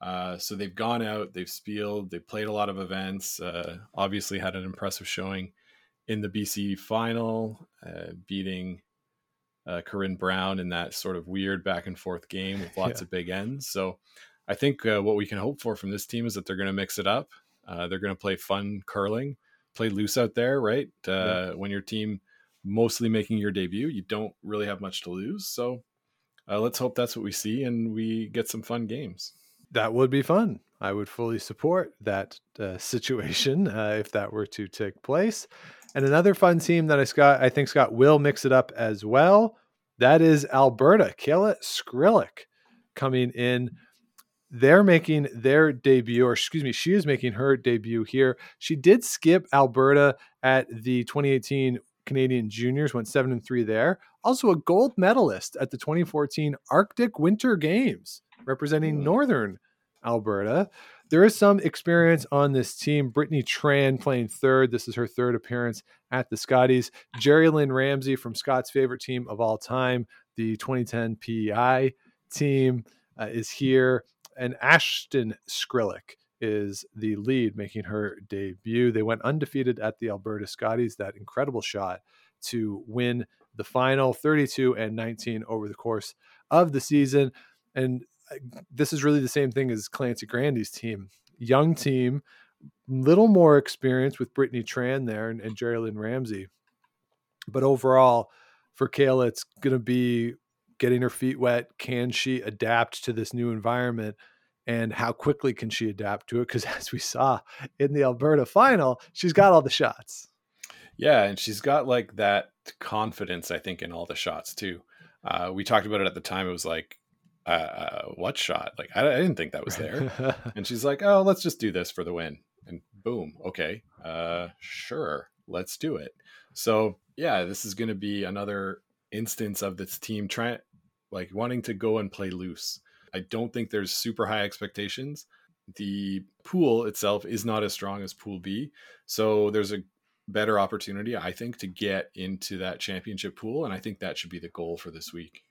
Uh, so they've gone out, they've spieled, they've played a lot of events. Uh, obviously, had an impressive showing in the BC final, uh, beating uh, Corryn Brown in that sort of weird back and forth game with lots yeah. of big ends. So I think uh, what we can hope for from this team is that they're going to mix it up. Uh, they're going to play fun curling, play loose out there, right? Yeah. When your team mostly making your debut, you don't really have much to lose. So let's hope that's what we see and we get some fun games that would be fun. I would fully support that uh, situation uh, if that were to take place. And another fun team that I Scott I think Scott will mix it up as well. That is Alberta. Kayla Skrlik coming in. They're making their debut, or excuse me, she is making her debut here. She did skip Alberta at the 2018 Canadian Juniors, went seven and three there. Also a gold medalist at the 2014 Arctic Winter Games, representing hmm. Northern Alberta. There is some experience on this team. Brittany Tran playing third. This is her third appearance at the Scotties. Geri-Lynn Ramsay from Scott's favorite team of all time, the 2010 PEI team, uh, is here. And Ashton Skrlik is the lead, making her debut. They went undefeated at the Alberta Scotties. That incredible shot to win the final 32 and 19 over the course of the season. And this is really the same thing as Clancy Grandy's team. Young team, little more experience with Brittany Tran there and, and Geri-Lynn Ramsay. But overall, for Kayla, it's going to be getting her feet wet. Can she adapt to this new environment? And how quickly can she adapt to it? Because as we saw in the Alberta final, she's got all the shots. Yeah, and she's got like that confidence, I think, in all the shots too. Uh, we talked about it at the time. It was like, uh, uh, what shot? Like, I, I, didn't think that was there. and she's like, oh, let's just do this for the win. And boom, okay, uh, sure, let's do it. So yeah, this is going to be another instance of this team trying, like, wanting to go and play loose. I don't think there's super high expectations. The pool itself is not as strong as Pool B, so there's a better opportunity, I think, to get into that championship pool. And I think that should be the goal for this week.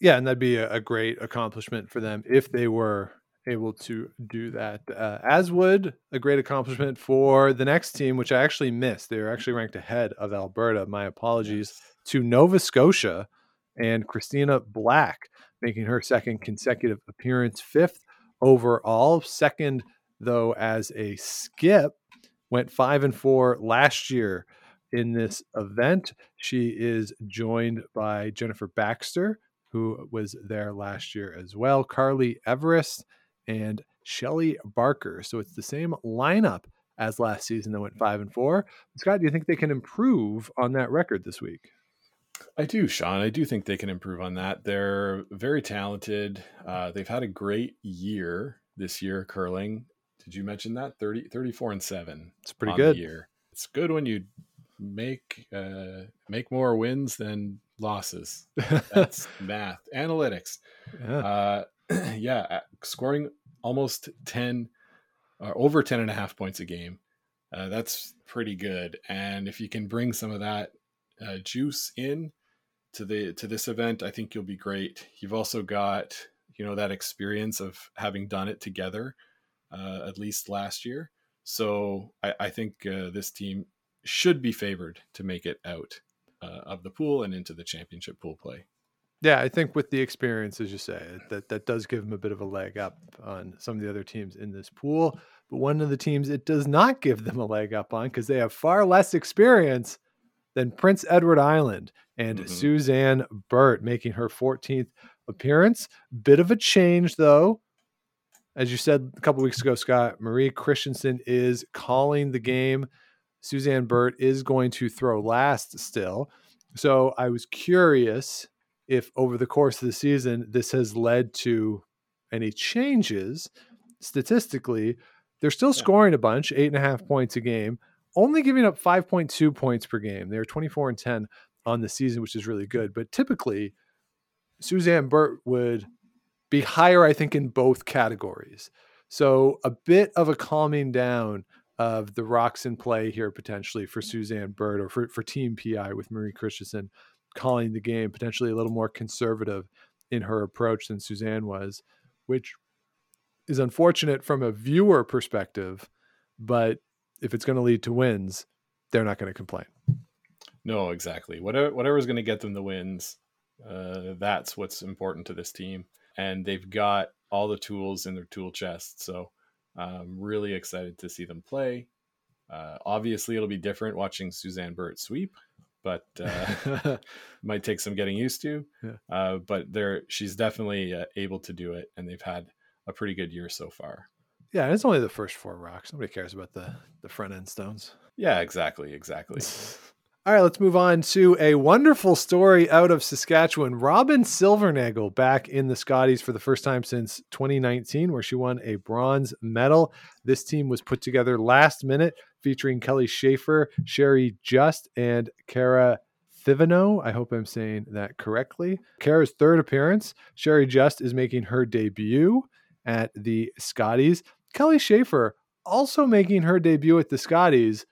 Yeah, and that'd be a, a great accomplishment for them if they were able to do that. Uh, as would a great accomplishment for the next team, which I actually missed. They were actually ranked ahead of Alberta. My apologies to Nova Scotia and Christina Black, making her second consecutive appearance, fifth overall, second though as a skip went five and four last year in this event. She is joined by Jennifer Baxter, who was there last year as well, Karlee Everist, and Shelley Barker. So it's the same lineup as last season that went five and four. Scott, do you think they can improve on that record this week? I do, Sean. I do think they can improve on that. They're very talented. Uh, they've had a great year this year curling. Did you mention that 30, 34 and seven? It's pretty good. year. It's good when you make uh, make more wins than losses. That's math, analytics. Yeah. Uh, yeah, scoring almost 10 or over 10 and a half points a game. Uh, that's pretty good. And if you can bring some of that uh, juice in to the to this event, I think you'll be great. You've also got you know that experience of having done it together uh, at least last year. So I, I think uh, this team should be favored to make it out uh, of the pool and into the championship pool play. Yeah, I think with the experience, as you say, that that does give them a bit of a leg up on some of the other teams in this pool. But one of the teams it does not give them a leg up on because they have far less experience than Prince Edward Island and mm-hmm. Suzanne Birt making her 14th appearance. Bit of a change though as you said a couple weeks ago, Scott, Marie Christianson is calling the game. Suzanne Birt is going to throw last still. So I was curious if over the course of the season this has led to any changes. Statistically, they're still scoring a bunch, eight and a half points a game, only giving up 5.2 points per game. They're 24 and 10 on the season, which is really good. But typically, Suzanne Birt would be higher, I think, in both categories. So a bit of a calming down of the rocks in play here potentially for Suzanne Birt or for, for Team PI with Marie Christianson calling the game, potentially a little more conservative in her approach than Suzanne was, which is unfortunate from a viewer perspective. But if it's going to lead to wins, they're not going to complain. No, exactly. Whatever whatever is going to get them the wins, uh, that's what's important to this team and they've got all the tools in their tool chest. So I'm really excited to see them play. Uh, obviously, it'll be different watching Suzanne Birt sweep, but uh, might take some getting used to. Yeah. Uh, but there, she's definitely uh, able to do it, and they've had a pretty good year so far. Yeah, it's only the first four rocks. Nobody cares about the the front end stones. Yeah, exactly, exactly. All right, let's move on to a wonderful story out of Saskatchewan. Robyn Silvernagle back in the Scotties for the first time since 2019, where she won a bronze medal. This team was put together last minute, featuring Kelly Schafer, Sherry Just, and Kara Thevenot. I hope I'm saying that correctly. Kara's third appearance. Sherry Just is making her debut at the Scotties. Kelly Schafer also making her debut at the Scotties,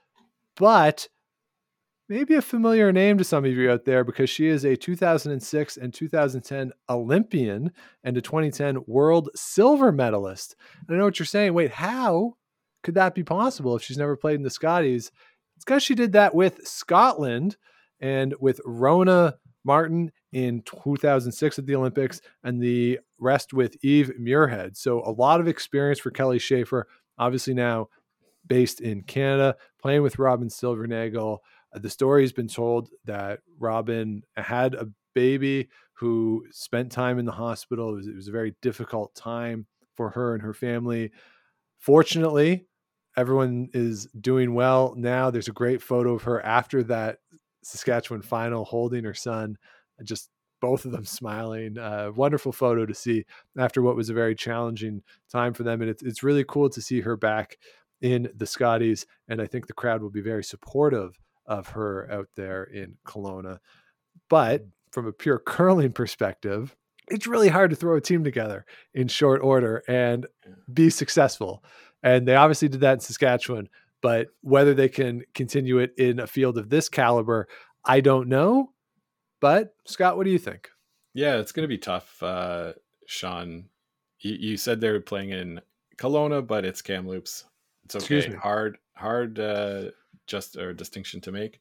but maybe a familiar name to some of you out there because she is a 2006 and 2010 Olympian and a 2010 world silver medalist. And I know what you're saying. Wait, how could that be possible if she's never played in the Scotties? It's because she did that with Scotland and with Rhona Martin in 2006 at the Olympics and the rest with Eve Muirhead. So a lot of experience for Kelly Schafer, obviously now based in Canada, playing with Robyn Silvernagle. Uh, the story has been told that Robyn had a baby who spent time in the hospital. It was, it was a very difficult time for her and her family. Fortunately, everyone is doing well now. There's a great photo of her after that Saskatchewan final holding her son, just both of them smiling. Uh, wonderful photo to see after what was a very challenging time for them. And it's, it's really cool to see her back in the Scotties. And I think the crowd will be very supportive of her out there in Kelowna. But from a pure curling perspective, it's really hard to throw a team together in short order and be successful. And they obviously did that in Saskatchewan, but whether they can continue it in a field of this caliber, I don't know. But Scott, what do you think? Yeah, it's going to be tough. Uh, Sean, you, you, said they were playing in Kelowna, but it's Kamloops. It's okay. Hard, hard, uh, just a distinction to make.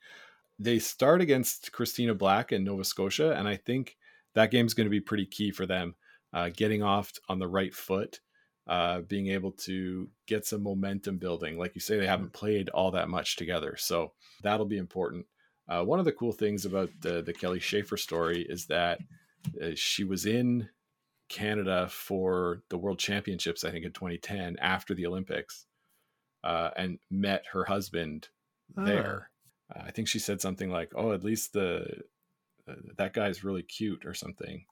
They start against Christina Black in Nova Scotia, and I think that game's going to be pretty key for them. Uh, getting off on the right foot, uh, being able to get some momentum building. Like you say, they haven't played all that much together, so that'll be important. Uh, one of the cool things about the the Kelly Schafer story is that uh, she was in Canada for the World Championships, I think in 2010, after the Olympics, uh, and met her husband there. Uh, I think she said something like, "Oh, at least the uh, that guy's really cute" or something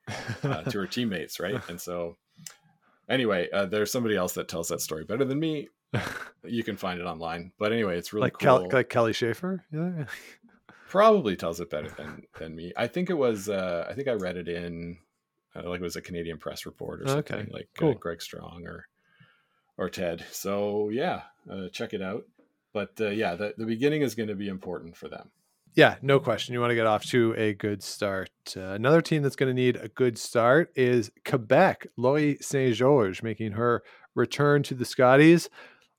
uh, to her teammates, right? And so, anyway, uh, there's somebody else that tells that story better than me. you can find it online, but anyway, it's really like cool. Like Kelly Schafer, yeah. Probably tells it better than than me. I think it was. Uh, I think I read it in uh, like it was a Canadian Press report or something okay. like cool. Greg Strong or or Ted. So yeah, check it out but uh, yeah, the, the beginning is going to be important for them. Yeah, no question. You want to get off to a good start. Uh, another team that's going to need a good start is Quebec. Laurie St-Georges making her return to the Scotties.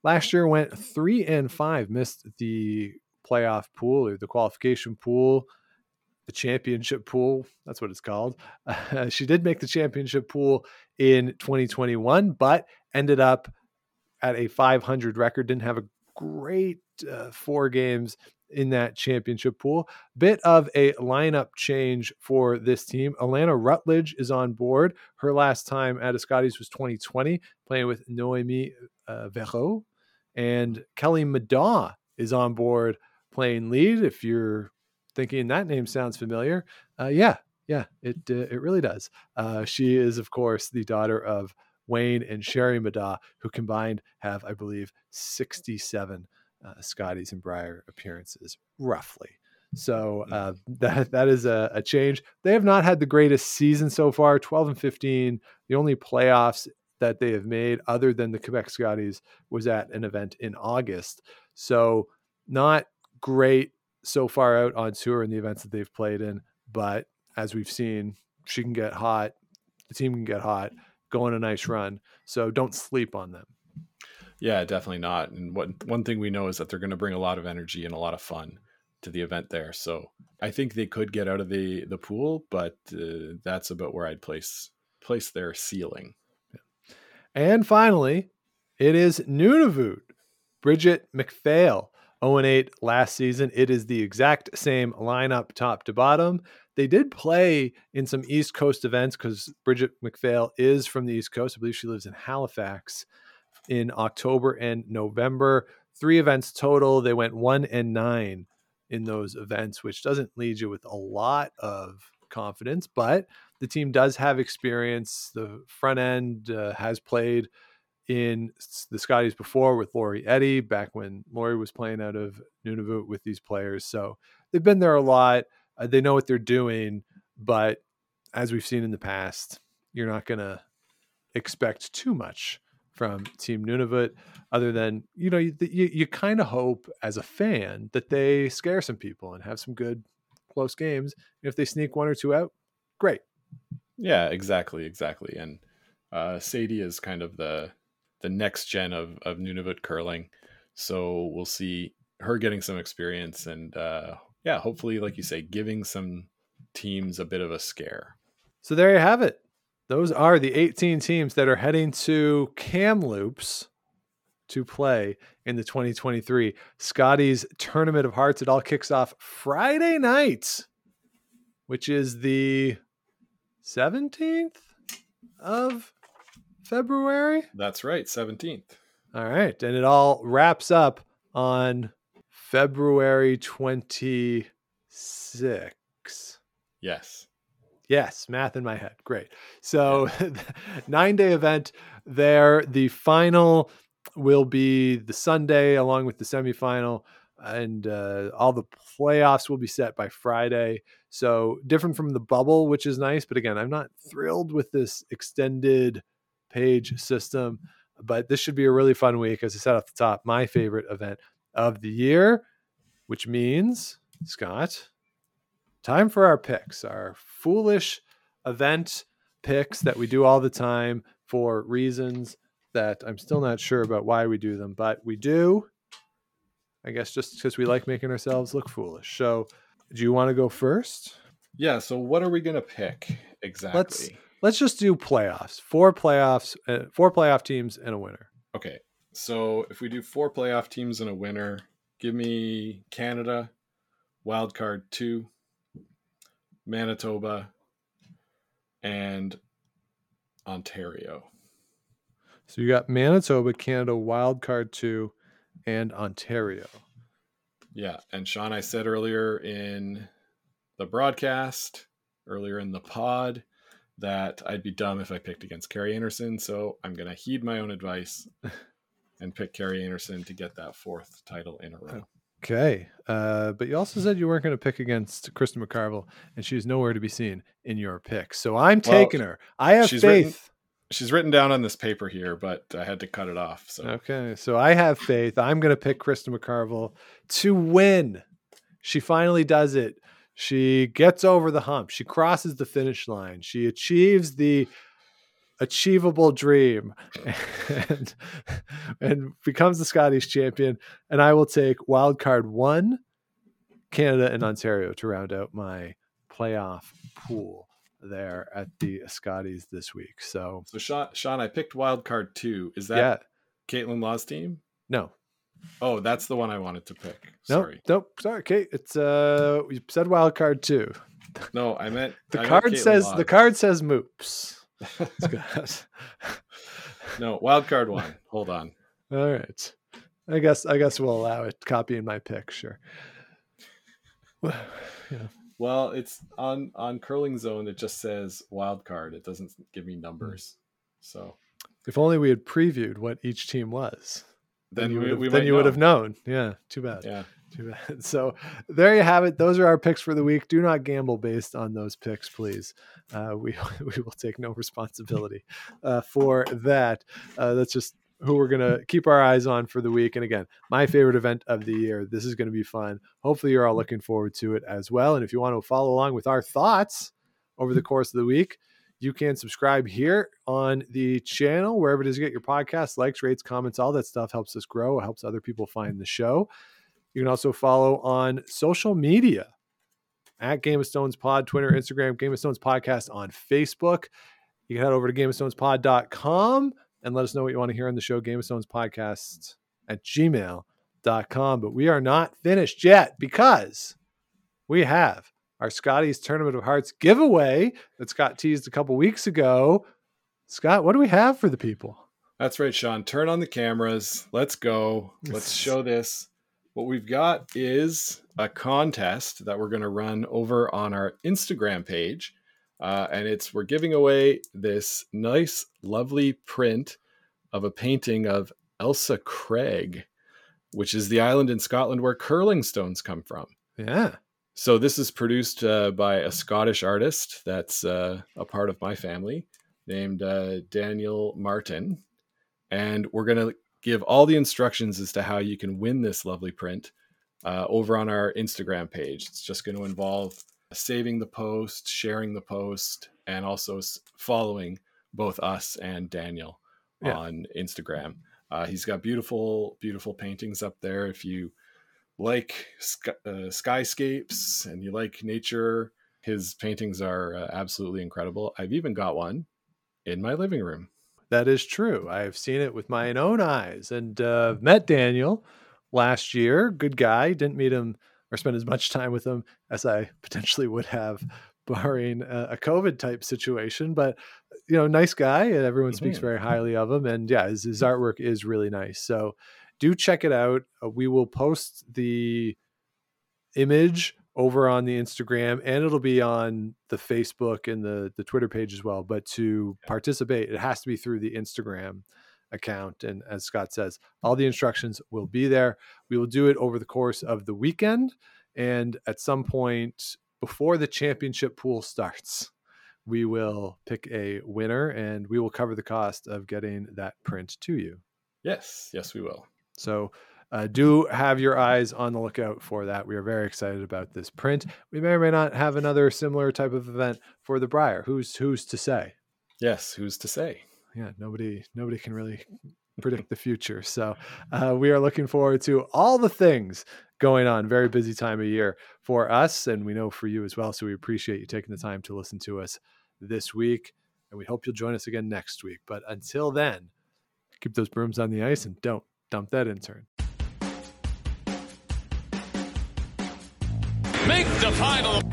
Last year went three and five, missed the playoff pool or the qualification pool, the championship pool. That's what it's called. Uh, she did make the championship pool in 2021, but ended up at a 500 record. Didn't have a great uh, four games in that championship pool. Bit of a lineup change for this team. Alanna Routledge is on board. Her last time at Scotties was 2020, playing with Noemi uh. And Kelly Middaugh is on board playing lead. If you're thinking that name sounds familiar, uh, yeah, yeah, it uh, it really does. Uh, she is, of course, the daughter of Wayne and Sherry Middaugh, who combined have, I believe, 67 uh, Scotties and Brier appearances, roughly. So mm. uh, that that is a, a, change. They have not had the greatest season so far. 12 and 15. The only playoffs that they have made, other than the Quebec Scotties, was at an event in August. So not great so far out on tour in the events that they've played in. But as we've seen, she can get hot. The team can get hot go on a nice run. So don't sleep on them. Yeah, definitely not. And what one thing we know is that they're going to bring a lot of energy and a lot of fun to the event there. So I think they could get out of the the pool, but uh, that's about where I'd place place their ceiling. And finally, it is Nunavut. Brigitte MacPhail, 0 8 last season. It is the exact same lineup top to bottom. They did play in some East Coast events because Brigitte MacPhail is from the East Coast. I believe she lives in Halifax. in October and November. Three events total. They went one and nine in those events, which doesn't lead you with a lot of confidence, but the team does have experience. The front end uh, has played in the Scotties before with Lori Eddy back when Lori was playing out of Nunavut with these players. So they've been there a lot. Uh, they know what they're doing, but as we've seen in the past, you're not going to expect too much from Team Nunavut, other than you know you you, you kind of hope as a fan that they scare some people and have some good close games. If they sneak one or two out, great. Yeah, exactly, exactly. And uh, Sadie is kind of the the next gen of of Nunavut curling, so we'll see her getting some experience and uh, yeah, hopefully, like you say, giving some teams a bit of a scare. So there you have it. Those are the 18 teams that are heading to Kamloops to play in the 2023 Scotties Tournament of Hearts. It all kicks off Friday night, which is the 17th of February. That's right, 17th. All right. And it all wraps up on February 26th. Yes. Yes, math in my head. Great. So, nine day event there. The final will be the Sunday along with the semifinal, and uh, all the playoffs will be set by Friday. So, different from the bubble, which is nice. But again, I'm not thrilled with this extended page system, but this should be a really fun week. As I said off the top, my favorite event of the year, which means, Scott, time for our picks, our foolish event picks that we do all the time for reasons that I'm still not sure about why we do them, but we do. I guess just because we like making ourselves look foolish. So, do you want to go first? Yeah. So, what are we going to pick exactly? Let's let's just do playoffs. Four playoffs, uh, four playoff teams and a winner. Okay. So, if we do four playoff teams and a winner, give me Canada, wild card two, Manitoba, and Ontario. So you got Manitoba, Canada, wild card two, and Ontario. Yeah, and Sean, I said earlier in the broadcast, earlier in the pod, that I'd be dumb if I picked against Kerri Einarson. So I'm going to heed my own advice and pick Kerri Einarson to get that fourth title in a row. Okay. Uh, but you also said you weren't going to pick against Kristen McCarville, and she's nowhere to be seen in your pick. So I'm Well, taking her. I have faith. written- She's written down on this paper here, but I had to cut it off. So Okay. So I have faith. I'm going to pick Kristen McCarville to win. She finally does it. She gets over the hump. She crosses the finish line. She achieves the achievable dream and, and becomes the Scottish champion. And I will take wild card one, Canada and Ontario to round out my playoff pool there at the Scotties this week. So So Sean, Sean, I picked wild card two. Is that yeah, Kaitlyn Lawes' team? no, Oh, that's the one I wanted to pick. Nope, Sorry. nope. Sorry, Kate. It's uh, you said wild card two. No, I meant The I card Kaitlyn says Law. the card says moops. No, wild card one. Hold on. All right. I guess I guess we'll allow it. Copying my pick, sure. Well, it's on on curling zone. It just says wild card. It doesn't give me hmm. numbers. So If only we had previewed what each team was. then, you would have, then you would have known. Yeah. Too bad. Yeah. Too bad. So there you have it. Those are our picks for the week. Do not gamble based on those picks, please. Uh, we we will take no responsibility uh, for that. Uh, that's just who we're gonna keep our eyes on for the week. And again, my favorite event of the year. This is going to be fun. Hopefully, you're all looking forward to it as well. And if you want to follow along with our thoughts over the course of the week, you can subscribe here on the channel, wherever it is you get your podcast, likes, rates, comments, all that stuff helps us grow, helps other people find the show. You can also follow on social media at Game of Stones Pod, Twitter, Instagram, Game of Stones Podcast on Facebook. You can head over to gameofstonespod.com and let us know what you want to hear on the show, Game of Stones Podcast at gmail.com. But we are not finished yet because we have our Scotties Tournament of Hearts giveaway that Scott teased a couple weeks ago. Scott, what do we have for the people? That's right, Sean. Turn on the cameras. Let's go. Let's show this. What we've got is a contest that we're going to run over on our Instagram page. Uh, and it's we're giving away this nice, lovely print of a painting of Ailsa Craig, which is the island in Scotland where curling stones come from. Yeah. So this is produced uh, by a Scottish artist that's uh, a part of my family named uh, Daniel Martin, and we're gonna give all the instructions as to how you can win this lovely print uh, over on our Instagram page. It's just going to involve saving the post, sharing the post, and also following both us and Daniel Yeah. on Instagram. Uh, he's got beautiful, beautiful paintings up there. If you like sky, uh, skyscapes and you like nature, his paintings are uh, absolutely incredible. I've even got one in my living room. That is true. I have seen it with my own eyes and uh, met Daniel last year. Good guy. Didn't meet him or spend as much time with him as I potentially would have, barring a, a COVID type situation. But you know, nice guy. and Everyone speaks Mhm. very highly of him, and yeah, his, his artwork is really nice. So do check it out. Uh, we will post the image over on the Instagram and it'll be on the Facebook and the the Twitter page as well. But to participate, it has to be through the Instagram account. And as Scott says, all the instructions will be there. We will do it over the course of the weekend and at some point before the championship pool starts. We will pick a winner and we will cover the cost of getting that print to you. Yes, yes, we will. So uh, do have your eyes on the lookout for that. We are very excited about this print. We may or may not have another similar type of event for the Brier. Who's who's to say? Yes, who's to say? Yeah, nobody nobody can really predict the future. So uh, we are looking forward to all the things going on. Very busy time of year for us, and we know for you as well. So we appreciate you taking the time to listen to us this week, and we hope you'll join us again next week. But until then, keep those brooms on the ice and don't dump that in-turn. Make the final.